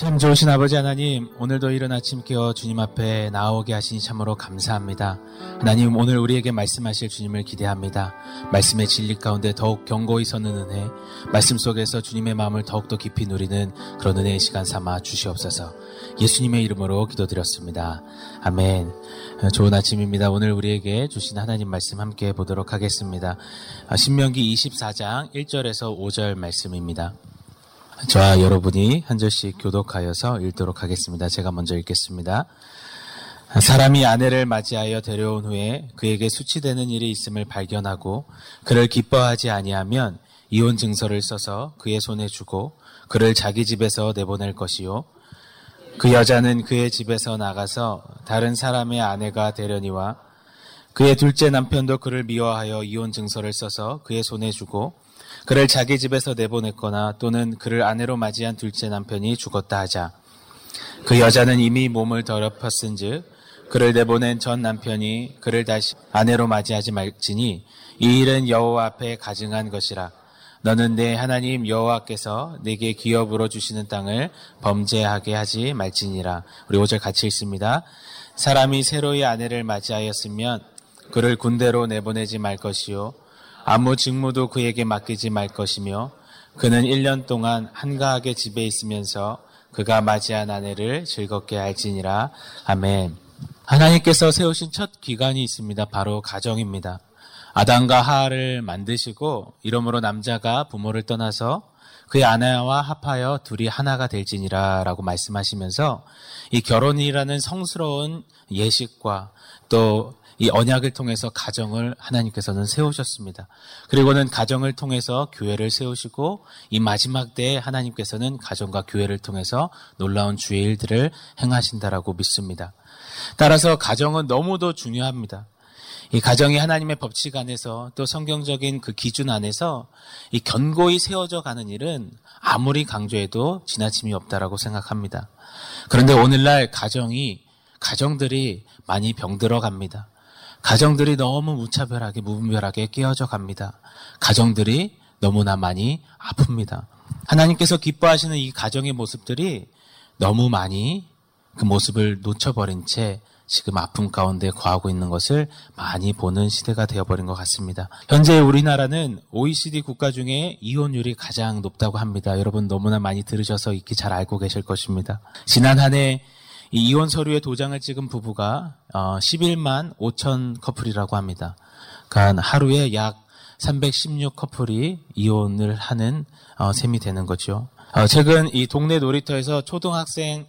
참 좋으신 아버지 하나님, 오늘도 이른 아침 깨어 주님 앞에 나오게 하시니 참으로 감사합니다. 하나님, 오늘 우리에게 말씀하실 주님을 기대합니다. 말씀의 진리 가운데 더욱 견고히 서는 은혜, 말씀 속에서 주님의 마음을 더욱더 깊이 누리는 그런 은혜의 시간 삼아 주시옵소서. 예수님의 이름으로 기도드렸습니다. 아멘. 좋은 아침입니다. 오늘 우리에게 주신 하나님 말씀 함께 보도록 하겠습니다. 신명기 24장 1절에서 5절 말씀입니다. 저와 여러분이 한 절씩 교독하여서 읽도록 하겠습니다. 제가 먼저 읽겠습니다. 사람이 아내를 맞이하여 데려온 후에 그에게 수치되는 일이 있음을 발견하고 그를 기뻐하지 아니하면 이혼 증서를 써서 그의 손에 주고 그를 자기 집에서 내보낼 것이요. 그 여자는 그의 집에서 나가서 다른 사람의 아내가 되려니와 그의 둘째 남편도 그를 미워하여 이혼 증서를 써서 그의 손에 주고 그를 자기 집에서 내보냈거나 또는 그를 아내로 맞이한 둘째 남편이 죽었다 하자. 그 여자는 이미 몸을 더럽혔은즉 그를 내보낸 전 남편이 그를 다시 아내로 맞이하지 말지니 이 일은 여호와 앞에 가증한 것이라. 너는 내 하나님 여호와께서 내게 기업으로 주시는 땅을 범죄하게 하지 말지니라. 우리 5절 같이 읽습니다. 사람이 새로이 아내를 맞이하였으면 그를 군대로 내보내지 말 것이요 아무 직무도 그에게 맡기지 말 것이며 그는 1년 동안 한가하게 집에 있으면서 그가 맞이한 아내를 즐겁게 할지니라. 아멘. 하나님께서 세우신 첫 기간이 있습니다. 바로 가정입니다. 아담과 하하를 만드시고 이러므로 남자가 부모를 떠나서 그의 아내와 합하여 둘이 하나가 될지니라 라고 말씀하시면서 이 결혼이라는 성스러운 예식과 또 이 언약을 통해서 가정을 하나님께서는 세우셨습니다. 그리고는 가정을 통해서 교회를 세우시고 이 마지막 때에 하나님께서는 가정과 교회를 통해서 놀라운 주의 일들을 행하신다라고 믿습니다. 따라서 가정은 너무도 중요합니다. 이 가정이 하나님의 법칙 안에서 또 성경적인 그 기준 안에서 이 견고히 세워져 가는 일은 아무리 강조해도 지나침이 없다라고 생각합니다. 그런데 오늘날 가정이 가정들이 많이 병들어 갑니다. 가정들이 너무 무차별하게 무분별하게 깨어져 갑니다. 가정들이 너무나 많이 아픕니다. 하나님께서 기뻐하시는 이 가정의 모습들이 너무 많이 그 모습을 놓쳐버린 채 지금 아픔 가운데 거하고 있는 것을 많이 보는 시대가 되어버린 것 같습니다. 현재 우리나라는 OECD 국가 중에 이혼율이 가장 높다고 합니다. 여러분 너무나 많이 들으셔서 익히 잘 알고 계실 것입니다. 지난 한 해 이 이혼 서류에 도장을 찍은 부부가 어, 11만 5천 커플이라고 합니다. 그러니까 하루에 약 316 커플이 이혼을 하는 어, 셈이 되는 거죠. 어, 최근 이 동네 놀이터에서 초등학생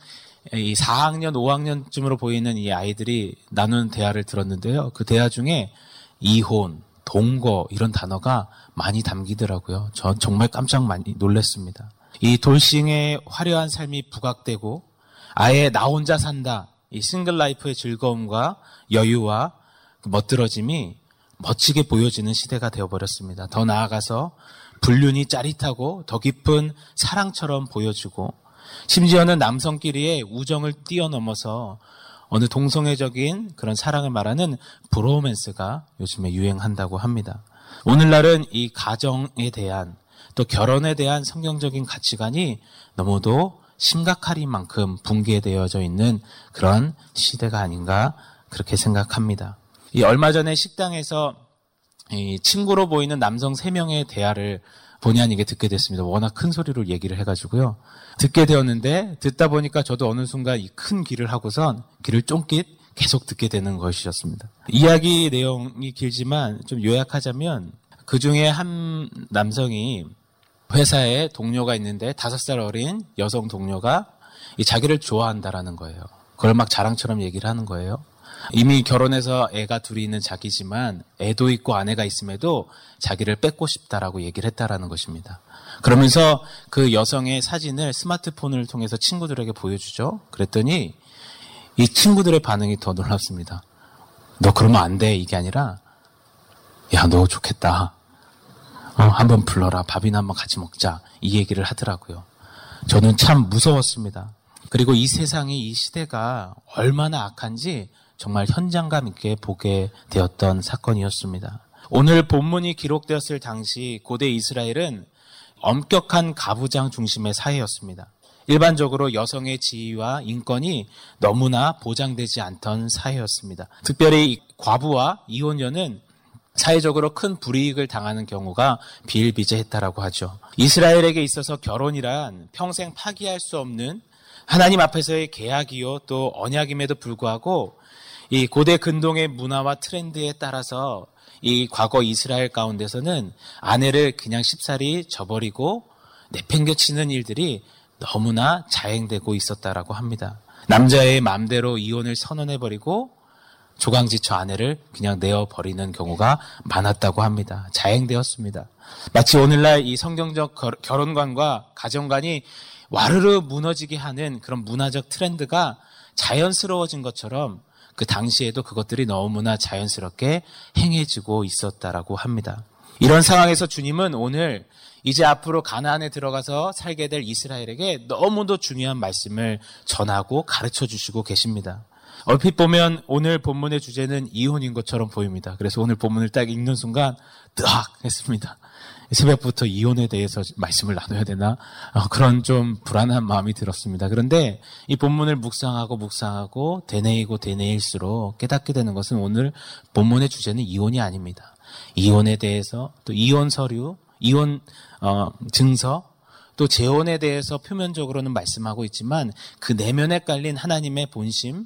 이 4학년, 5학년쯤으로 보이는 이 아이들이 나누는 대화를 들었는데요. 그 대화 중에 이혼, 동거 이런 단어가 많이 담기더라고요. 전 정말 깜짝 많이 놀랐습니다. 이 돌싱의 화려한 삶이 부각되고 아예 나 혼자 산다. 이 싱글 라이프의 즐거움과 여유와 그 멋들어짐이 멋지게 보여지는 시대가 되어버렸습니다. 더 나아가서 불륜이 짜릿하고 더 깊은 사랑처럼 보여지고 심지어는 남성끼리의 우정을 뛰어넘어서 어느 동성애적인 그런 사랑을 말하는 브로맨스가 요즘에 유행한다고 합니다. 오늘날은 이 가정에 대한 또 결혼에 대한 성경적인 가치관이 너무도 심각할 만큼 붕괴되어져 있는 그런 시대가 아닌가 그렇게 생각합니다. 이 얼마 전에 식당에서 이 친구로 보이는 남성 3명의 대화를 본의 아니게 듣게 됐습니다. 워낙 큰 소리로 얘기를 해가지고요. 듣게 되었는데 듣다 보니까 저도 어느 순간 이 큰 귀를 하고선 귀를 쫑깃 계속 듣게 되는 것이었습니다. 이야기 내용이 길지만 좀 요약하자면 그 중에 한 남성이 회사에 동료가 있는데 다섯 살 어린 여성 동료가 자기를 좋아한다라는 거예요. 그걸 막 자랑처럼 얘기를 하는 거예요. 이미 결혼해서 애가 둘이 있는 자기지만 애도 있고 아내가 있음에도 자기를 뺏고 싶다라고 얘기를 했다라는 것입니다. 그러면서 그 여성의 사진을 스마트폰을 통해서 친구들에게 보여주죠. 그랬더니 이 친구들의 반응이 더 놀랍습니다. 너 그러면 안 돼. 이게 아니라 야, 너 좋겠다. 어, 한번 불러라. 밥이나 한번 같이 먹자. 이 얘기를 하더라고요. 저는 참 무서웠습니다. 그리고 이 세상이 이 시대가 얼마나 악한지 정말 현장감 있게 보게 되었던 사건이었습니다. 오늘 본문이 기록되었을 당시 고대 이스라엘은 엄격한 가부장 중심의 사회였습니다. 일반적으로 여성의 지위와 인권이 너무나 보장되지 않던 사회였습니다. 특별히 과부와 이혼녀는 사회적으로 큰 불이익을 당하는 경우가 비일비재했다라고 하죠. 이스라엘에게 있어서 결혼이란 평생 파기할 수 없는 하나님 앞에서의 계약이요 또 언약임에도 불구하고 이 고대 근동의 문화와 트렌드에 따라서 이 과거 이스라엘 가운데서는 아내를 그냥 쉽사리 저버리고 내팽겨치는 일들이 너무나 자행되고 있었다라고 합니다. 남자의 마음대로 이혼을 선언해버리고 조강지처 아내를 그냥 내어버리는 경우가 많았다고 합니다. 자행되었습니다. 마치 오늘날 이 성경적 결혼관과 가정관이 와르르 무너지게 하는 그런 문화적 트렌드가 자연스러워진 것처럼 그 당시에도 그것들이 너무나 자연스럽게 행해지고 있었다라고 합니다. 이런 상황에서 주님은 오늘 이제 앞으로 가나안에 들어가서 살게 될 이스라엘에게 너무도 중요한 말씀을 전하고 가르쳐 주시고 계십니다. 얼핏 보면 오늘 본문의 주제는 이혼인 것처럼 보입니다. 그래서 오늘 본문을 딱 읽는 순간 뜨악 했습니다. 새벽부터 이혼에 대해서 말씀을 나눠야 되나 어, 그런 좀 불안한 마음이 들었습니다. 그런데 이 본문을 묵상하고 묵상하고 되뇌이고 되뇌일수록 깨닫게 되는 것은 오늘 본문의 주제는 이혼이 아닙니다. 이혼에 대해서 또 이혼 서류, 이혼 어, 증서 또 재혼에 대해서 표면적으로는 말씀하고 있지만 그 내면에 깔린 하나님의 본심,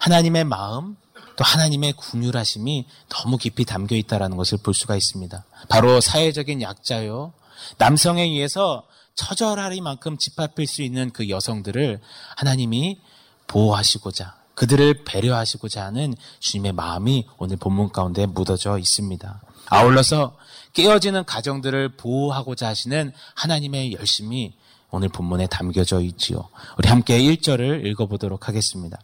하나님의 마음, 또 하나님의 궁휼하심이 너무 깊이 담겨 있다라는 것을 볼 수가 있습니다. 바로 사회적인 약자요. 남성에 의해서 처절하리만큼 짓밟힐 수 있는 그 여성들을 하나님이 보호하시고자 그들을 배려하시고자 하는 주님의 마음이 오늘 본문 가운데 묻어져 있습니다. 아울러서 깨어지는 가정들을 보호하고자 하시는 하나님의 열심이 오늘 본문에 담겨져 있지요. 우리 함께 1절을 읽어보도록 하겠습니다.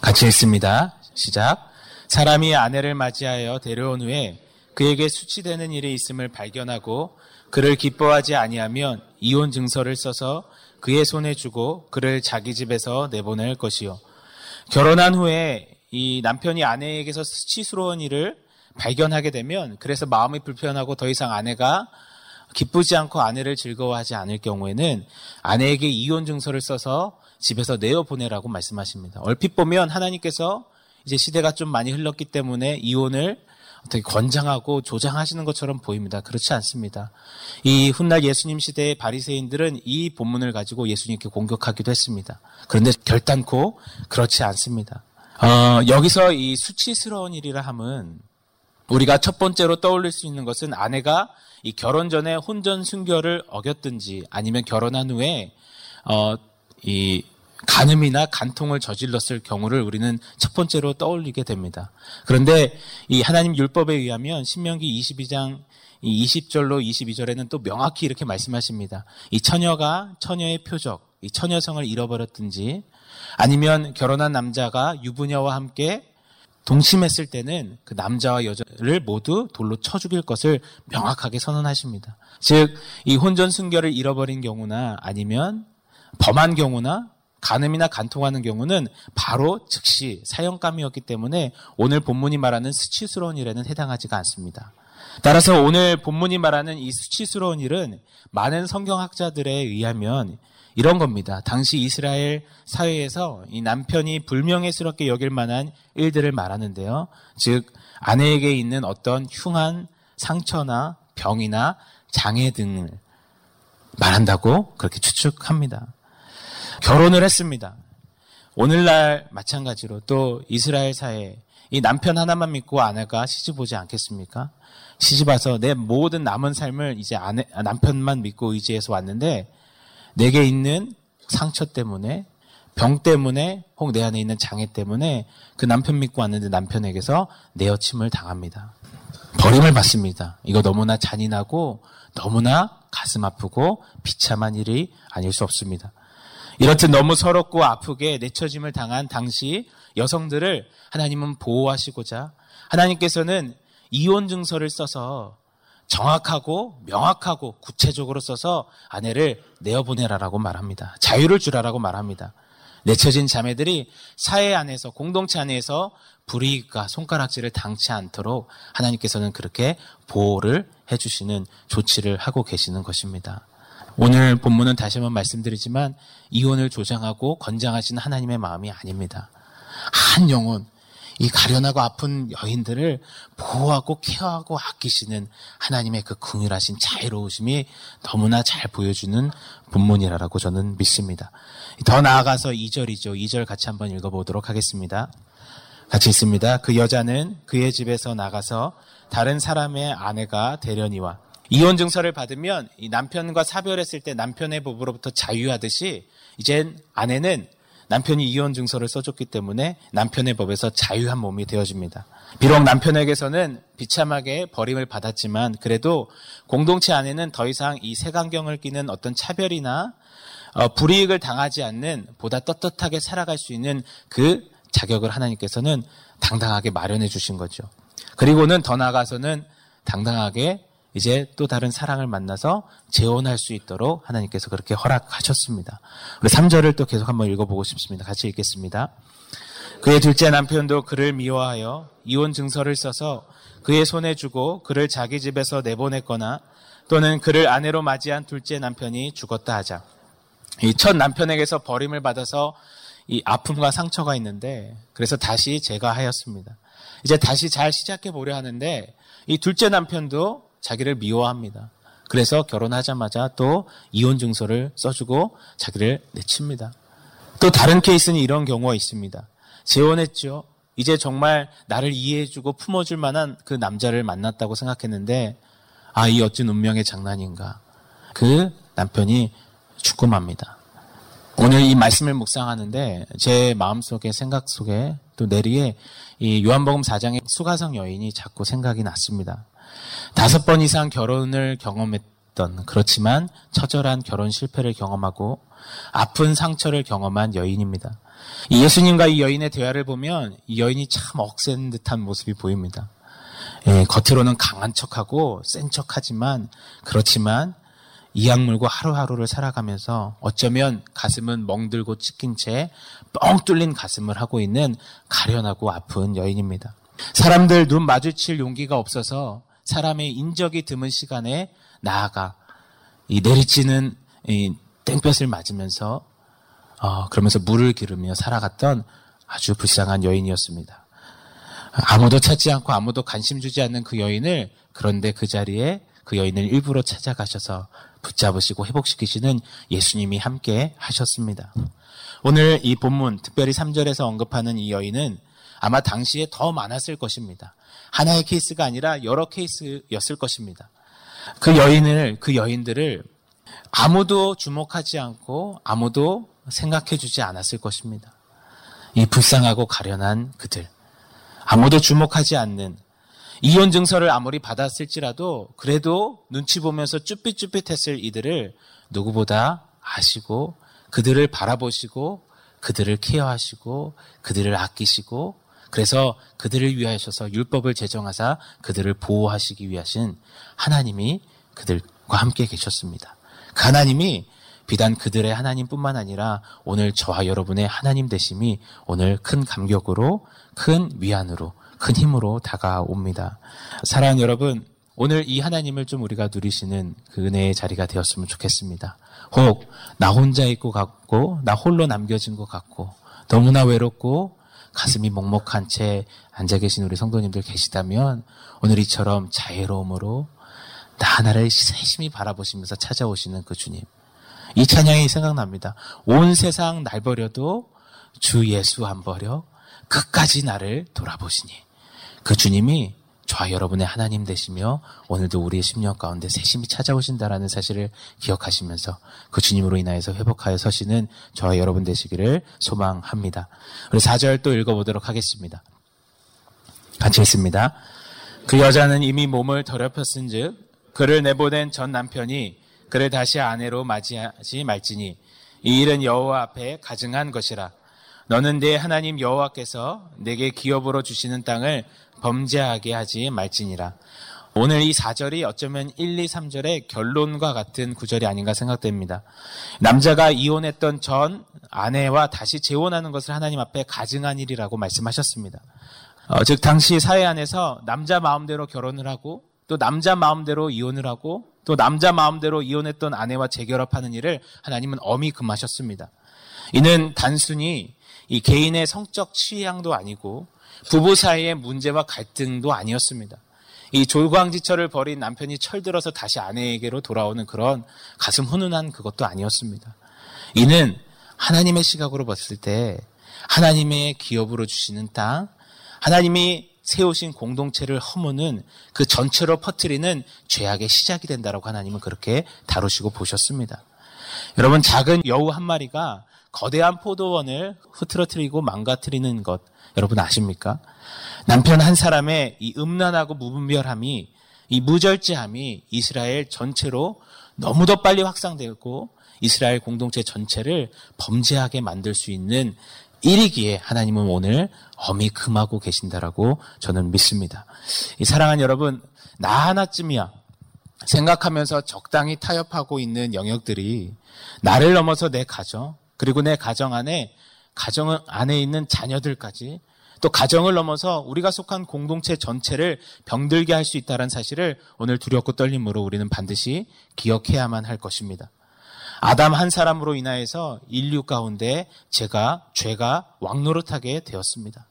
같이 읽습니다. 시작. 사람이 아내를 맞이하여 데려온 후에 그에게 수치되는 일이 있음을 발견하고 그를 기뻐하지 아니하면 이혼 증서를 써서 그의 손에 주고 그를 자기 집에서 내보낼 것이요. 결혼한 후에 이 남편이 아내에게서 수치스러운 일을 발견하게 되면 그래서 마음이 불편하고 더 이상 아내가 기쁘지 않고 아내를 즐거워하지 않을 경우에는 아내에게 이혼 증서를 써서 집에서 내어 보내라고 말씀하십니다. 얼핏 보면 하나님께서 이제 시대가 좀 많이 흘렀기 때문에 이혼을 어떻게 권장하고 조장하시는 것처럼 보입니다. 그렇지 않습니다. 이 훗날 예수님 시대의 바리새인들은 이 본문을 가지고 예수님께 공격하기도 했습니다. 그런데 결단코 그렇지 않습니다. 어, 여기서 이 수치스러운 일이라 함은 우리가 첫 번째로 떠올릴 수 있는 것은 아내가 이 결혼 전에 혼전 순결을 어겼든지 아니면 결혼한 후에 어, 이 간음이나 간통을 저질렀을 경우를 우리는 첫 번째로 떠올리게 됩니다. 그런데 이 하나님 율법에 의하면 신명기 22장 20절로 22절에는 또 명확히 이렇게 말씀하십니다. 이 처녀가 처녀의 표적, 이 처녀성을 잃어버렸든지 아니면 결혼한 남자가 유부녀와 함께 동침했을 때는 그 남자와 여자를 모두 돌로 쳐 죽일 것을 명확하게 선언하십니다. 즉, 이 혼전 순결을 잃어버린 경우나 아니면 범한 경우나 간음이나 간통하는 경우는 바로 즉시 사형감이었기 때문에 오늘 본문이 말하는 수치스러운 일에는 해당하지가 않습니다. 따라서 오늘 본문이 말하는 이 수치스러운 일은 많은 성경학자들에 의하면 이런 겁니다. 당시 이스라엘 사회에서 이 남편이 불명예스럽게 여길 만한 일들을 말하는데요. 즉, 아내에게 있는 어떤 흉한 상처나 병이나 장애 등을 말한다고 그렇게 추측합니다. 결혼을 했습니다. 오늘날 마찬가지로 또 이스라엘 사회 이 남편 하나만 믿고 아내가 시집 오지 않겠습니까? 시집 와서 내 모든 남은 삶을 이제 아내, 남편만 믿고 의지해서 왔는데 내게 있는 상처 때문에 병 때문에 혹 내 안에 있는 장애 때문에 그 남편 믿고 왔는데 남편에게서 내어침을 당합니다. 버림을 받습니다. 이거 너무나 잔인하고 너무나 가슴 아프고 비참한 일이 아닐 수 없습니다. 이렇듯 너무 서럽고 아프게 내쳐짐을 당한 당시 여성들을 하나님은 보호하시고자 하나님께서는 이혼 증서를 써서 정확하고 명확하고 구체적으로 써서 아내를 내어보내라라고 말합니다. 자유를 주라라고 말합니다. 내쳐진 자매들이 사회 안에서 공동체 안에서 불이익과 손가락질을 당치 않도록 하나님께서는 그렇게 보호를 해주시는 조치를 하고 계시는 것입니다. 오늘 본문은 다시 한번 말씀드리지만 이혼을 조장하고 권장하시는 하나님의 마음이 아닙니다. 한 영혼, 이 가련하고 아픈 여인들을 보호하고 케어하고 아끼시는 하나님의 그 궁휼하신 자애로우심이 너무나 잘 보여주는 본문이라고 저는 믿습니다. 더 나아가서 2절이죠. 2절 같이 한번 읽어보도록 하겠습니다. 같이 있습니다. 그 여자는 그의 집에서 나가서 다른 사람의 아내가 되려니와 이혼 증서를 받으면 이 남편과 사별했을 때 남편의 법으로부터 자유하듯이 이젠 아내는 남편이 이혼 증서를 써줬기 때문에 남편의 법에서 자유한 몸이 되어집니다. 비록 남편에게서는 비참하게 버림을 받았지만 그래도 공동체 안에는 더 이상 이 색안경을 끼는 어떤 차별이나 어, 불이익을 당하지 않는 보다 떳떳하게 살아갈 수 있는 그 자격을 하나님께서는 당당하게 마련해 주신 거죠. 그리고는 더 나아가서는 당당하게 이제 또 다른 사랑을 만나서 재혼할 수 있도록 하나님께서 그렇게 허락하셨습니다. 우리 3절을 또 계속 한번 읽어보고 싶습니다. 같이 읽겠습니다. 그의 둘째 남편도 그를 미워하여 이혼 증서를 써서 그의 손에 주고 그를 자기 집에서 내보냈거나 또는 그를 아내로 맞이한 둘째 남편이 죽었다 하자. 이 첫 남편에게서 버림을 받아서 이 아픔과 상처가 있는데 그래서 다시 제가 하였습니다. 이제 다시 잘 시작해 보려 하는데 이 둘째 남편도 자기를 미워합니다. 그래서 결혼하자마자 또 이혼 증서를 써주고 자기를 내칩니다. 또 다른 케이스는 이런 경우가 있습니다. 재혼했죠. 이제 정말 나를 이해해주고 품어줄 만한 그 남자를 만났다고 생각했는데, 아, 이 어찌 운명의 장난인가. 그 남편이 죽고 맙니다. 오늘 이 말씀을 묵상하는데 제 마음속에 생각 속에 또 내리에 이 요한복음 4장의 수가성 여인이 자꾸 생각이 났습니다. 다섯 번 이상 결혼을 경험했던 그렇지만 처절한 결혼 실패를 경험하고 아픈 상처를 경험한 여인입니다. 이 예수님과 이 여인의 대화를 보면 이 여인이 참 억센 듯한 모습이 보입니다. 예, 겉으로는 강한 척하고 센 척하지만 그렇지만 이악 물고 하루하루를 살아가면서 어쩌면 가슴은 멍들고 찢긴 채 뻥 뚫린 가슴을 하고 있는 가련하고 아픈 여인입니다. 사람들 눈 마주칠 용기가 없어서 사람의 인적이 드문 시간에 나아가 이 내리치는 이 땡볕을 맞으면서 어, 그러면서 물을 기르며 살아갔던 아주 불쌍한 여인이었습니다. 아무도 찾지 않고 아무도 관심 주지 않는 그 여인을 그런데 그 자리에 그 여인을 일부러 찾아가셔서 붙잡으시고 회복시키시는 예수님이 함께 하셨습니다. 오늘 이 본문, 특별히 3절에서 언급하는 이 여인은 아마 당시에 더 많았을 것입니다. 하나의 케이스가 아니라 여러 케이스였을 것입니다. 그 여인을, 그 여인들을 아무도 주목하지 않고 아무도 생각해 주지 않았을 것입니다. 이 불쌍하고 가련한 그들. 아무도 주목하지 않는 이혼 증서를 아무리 받았을지라도 그래도 눈치 보면서 쭈삣쭈삣했을 이들을 누구보다 아시고 그들을 바라보시고 그들을 케어하시고 그들을 아끼시고 그래서 그들을 위하셔서 율법을 제정하사 그들을 보호하시기 위하신 하나님이 그들과 함께 계셨습니다. 그 하나님이 비단 그들의 하나님뿐만 아니라 오늘 저와 여러분의 하나님 되심이 오늘 큰 감격으로 큰 위안으로 큰 힘으로 다가옵니다. 사랑하는 여러분, 오늘 이 하나님을 좀 우리가 누리시는 그 은혜의 자리가 되었으면 좋겠습니다. 혹 나 혼자 있고 같고 나 홀로 남겨진 것 같고 너무나 외롭고 가슴이 먹먹한 채 앉아 계신 우리 성도님들 계시다면 오늘 이처럼 자애로움으로 나 하나를 세심히 바라보시면서 찾아오시는 그 주님. 이 찬양이 생각납니다. 온 세상 날 버려도 주 예수 안 버려 끝까지 나를 돌아보시니. 그 주님이 저와 여러분의 하나님 되시며 오늘도 우리의 심령 가운데 세심히 찾아오신다라는 사실을 기억하시면서 그 주님으로 인하여서 회복하여 서시는 저와 여러분 되시기를 소망합니다. 우리 4절 또 읽어보도록 하겠습니다. 같이 읽습니다. 그 여자는 이미 몸을 더럽혔은 즉 그를 내보낸 전 남편이 그를 다시 아내로 맞이하지 말지니 이 일은 여호와 앞에 가증한 것이라 너는 내 하나님 여호와께서 내게 기업으로 주시는 땅을 범죄하게 하지 말지니라. 오늘 이 4절이 어쩌면 1, 2, 3절의 결론과 같은 구절이 아닌가 생각됩니다. 남자가 이혼했던 전 아내와 다시 재혼하는 것을 하나님 앞에 가증한 일이라고 말씀하셨습니다. 어, 즉 당시 사회 안에서 남자 마음대로 결혼을 하고 또 남자 마음대로 이혼을 하고 또 남자 마음대로 이혼했던 아내와 재결합하는 일을 하나님은 엄히 금하셨습니다. 이는 단순히 이 개인의 성적 취향도 아니고 부부 사이의 문제와 갈등도 아니었습니다. 이 졸광지철을 벌인 남편이 철들어서 다시 아내에게로 돌아오는 그런 가슴 훈훈한 그것도 아니었습니다. 이는 하나님의 시각으로 봤을 때 하나님의 기업으로 주시는 땅, 하나님이 세우신 공동체를 허무는 그 전체로 퍼뜨리는 죄악의 시작이 된다라고 하나님은 그렇게 다루시고 보셨습니다. 여러분 작은 여우 한 마리가 거대한 포도원을 흐트러뜨리고 망가뜨리는 것 여러분 아십니까? 남편 한 사람의 이 음란하고 무분별함이 이 무절제함이 이스라엘 전체로 너무도 빨리 확산되고 이스라엘 공동체 전체를 범죄하게 만들 수 있는 일이기에 하나님은 오늘 엄히 금하고 계신다라고 저는 믿습니다. 사랑하는 여러분, 나 하나쯤이야. 생각하면서 적당히 타협하고 있는 영역들이 나를 넘어서 내 가정, 그리고 내 가정 안에 가정 안에 있는 자녀들까지 또 가정을 넘어서 우리가 속한 공동체 전체를 병들게 할 수 있다는 사실을 오늘 두렵고 떨림으로 우리는 반드시 기억해야만 할 것입니다. 아담 한 사람으로 인하여서 인류 가운데 제가 죄가 왕노릇하게 되었습니다.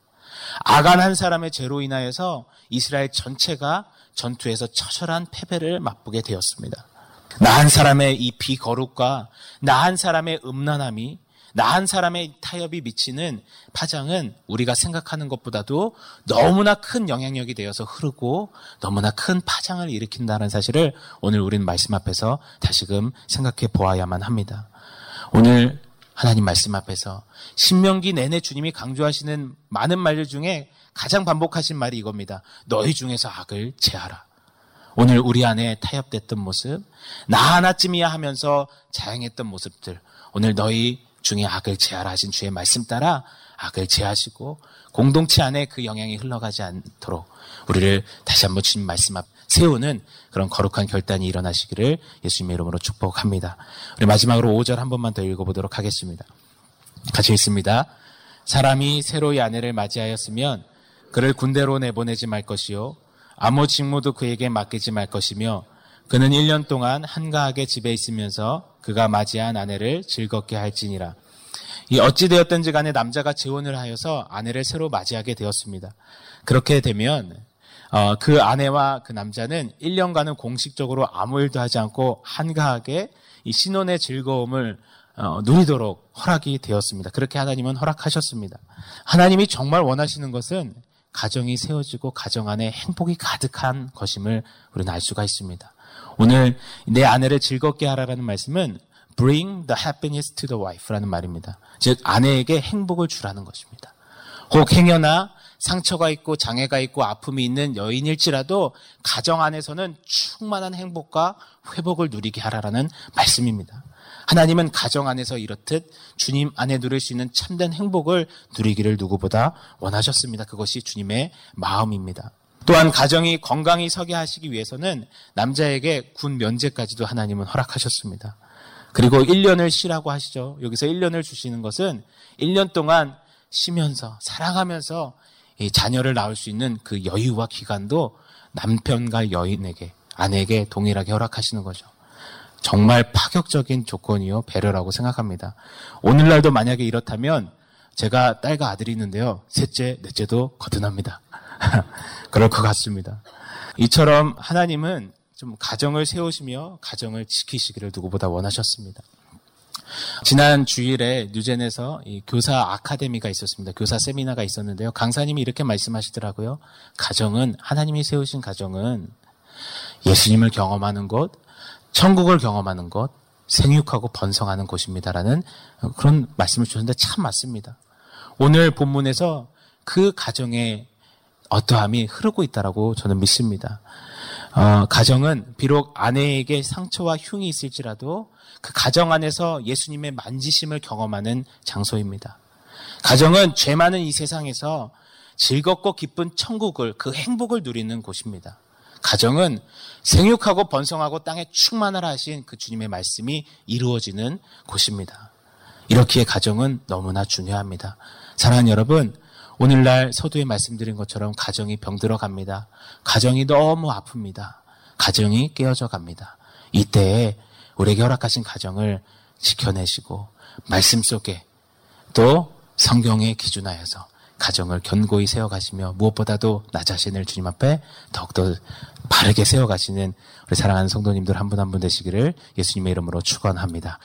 아간 한 사람의 죄로 인하여서 이스라엘 전체가 전투에서 처절한 패배를 맛보게 되었습니다. 나 한 사람의 이 비거룩과 나 한 사람의 음란함이 나 한 사람의 타협이 미치는 파장은 우리가 생각하는 것보다도 너무나 큰 영향력이 되어서 흐르고 너무나 큰 파장을 일으킨다는 사실을 오늘 우리는 말씀 앞에서 다시금 생각해 보아야만 합니다. 오늘 하나님 말씀 앞에서 신명기 내내 주님이 강조하시는 많은 말들 중에 가장 반복하신 말이 이겁니다. 너희 중에서 악을 제하라. 오늘 우리 안에 타협됐던 모습, 나 하나쯤이야 하면서 자행했던 모습들, 오늘 너희 중에 악을 제하라 하신 주의 말씀 따라 악을 제하시고 공동체 안에 그 영향이 흘러가지 않도록 우리를 다시 한번 주님 말씀 앞 세우는 그런 거룩한 결단이 일어나시기를 예수님의 이름으로 축복합니다. 우리 마지막으로 5절 한 번만 더 읽어보도록 하겠습니다. 같이 읽습니다. 사람이 새로이 아내를 맞이하였으면 그를 군대로 내보내지 말 것이요. 아무 직무도 그에게 맡기지 말 것이며 그는 1년 동안 한가하게 집에 있으면서 그가 맞이한 아내를 즐겁게 할지니라. 이 어찌되었든지 간에 남자가 재혼을 하여서 아내를 새로 맞이하게 되었습니다. 그렇게 되면 어, 그 아내와 그 남자는 1년간은 공식적으로 아무 일도 하지 않고 한가하게 이 신혼의 즐거움을 어, 누리도록 허락이 되었습니다. 그렇게 하나님은 허락하셨습니다. 하나님이 정말 원하시는 것은 가정이 세워지고 가정 안에 행복이 가득한 것임을 우리는 알 수가 있습니다. 오늘 내 아내를 즐겁게 하라라는 말씀은 bring the happiness to the wife라는 말입니다. 즉 아내에게 행복을 주라는 것입니다. 혹 행여나 상처가 있고 장애가 있고 아픔이 있는 여인일지라도 가정 안에서는 충만한 행복과 회복을 누리게 하라라는 말씀입니다. 하나님은 가정 안에서 이렇듯 주님 안에 누릴 수 있는 참된 행복을 누리기를 누구보다 원하셨습니다. 그것이 주님의 마음입니다. 또한 가정이 건강히 서게 하시기 위해서는 남자에게 군 면제까지도 하나님은 허락하셨습니다. 그리고 1년을 쉬라고 하시죠. 여기서 1년을 주시는 것은 1년 동안 쉬면서 사랑하면서 자녀를 낳을 수 있는 그 여유와 기간도 남편과 여인에게 아내에게 동일하게 허락하시는 거죠. 정말 파격적인 조건이요 배려라고 생각합니다. 오늘날도 만약에 이렇다면 제가 딸과 아들이 있는데요. 셋째, 넷째도 거듭납니다. 그럴 것 같습니다. 이처럼 하나님은 좀 가정을 세우시며 가정을 지키시기를 누구보다 원하셨습니다. 지난 주일에 뉴젠에서 교사 아카데미가 있었습니다. 교사 세미나가 있었는데요. 강사님이 이렇게 말씀하시더라고요. 가정은 하나님이 세우신 가정은 예수님을 경험하는 곳, 천국을 경험하는 곳, 생육하고 번성하는 곳입니다라는 그런 말씀을 주셨는데 참 맞습니다. 오늘 본문에서 그 가정의 어떠함이 흐르고 있다라고 저는 믿습니다. 어, 가정은 비록 아내에게 상처와 흉이 있을지라도 그 가정 안에서 예수님의 만지심을 경험하는 장소입니다. 가정은 죄 많은 이 세상에서 즐겁고 기쁜 천국을 그 행복을 누리는 곳입니다. 가정은 생육하고 번성하고 땅에 충만하라 하신 그 주님의 말씀이 이루어지는 곳입니다. 이렇기에 가정은 너무나 중요합니다. 사랑하는 여러분, 오늘날 서두에 말씀드린 것처럼 가정이 병들어 갑니다. 가정이 너무 아픕니다. 가정이 깨어져 갑니다. 이때에 우리에게 허락하신 가정을 지켜내시고 말씀 속에 또 성경에 기준하여서 가정을 견고히 세워가시며 무엇보다도 나 자신을 주님 앞에 더욱더 바르게 세워가시는 우리 사랑하는 성도님들 한 분 한분 되시기를 예수님의 이름으로 축원합니다.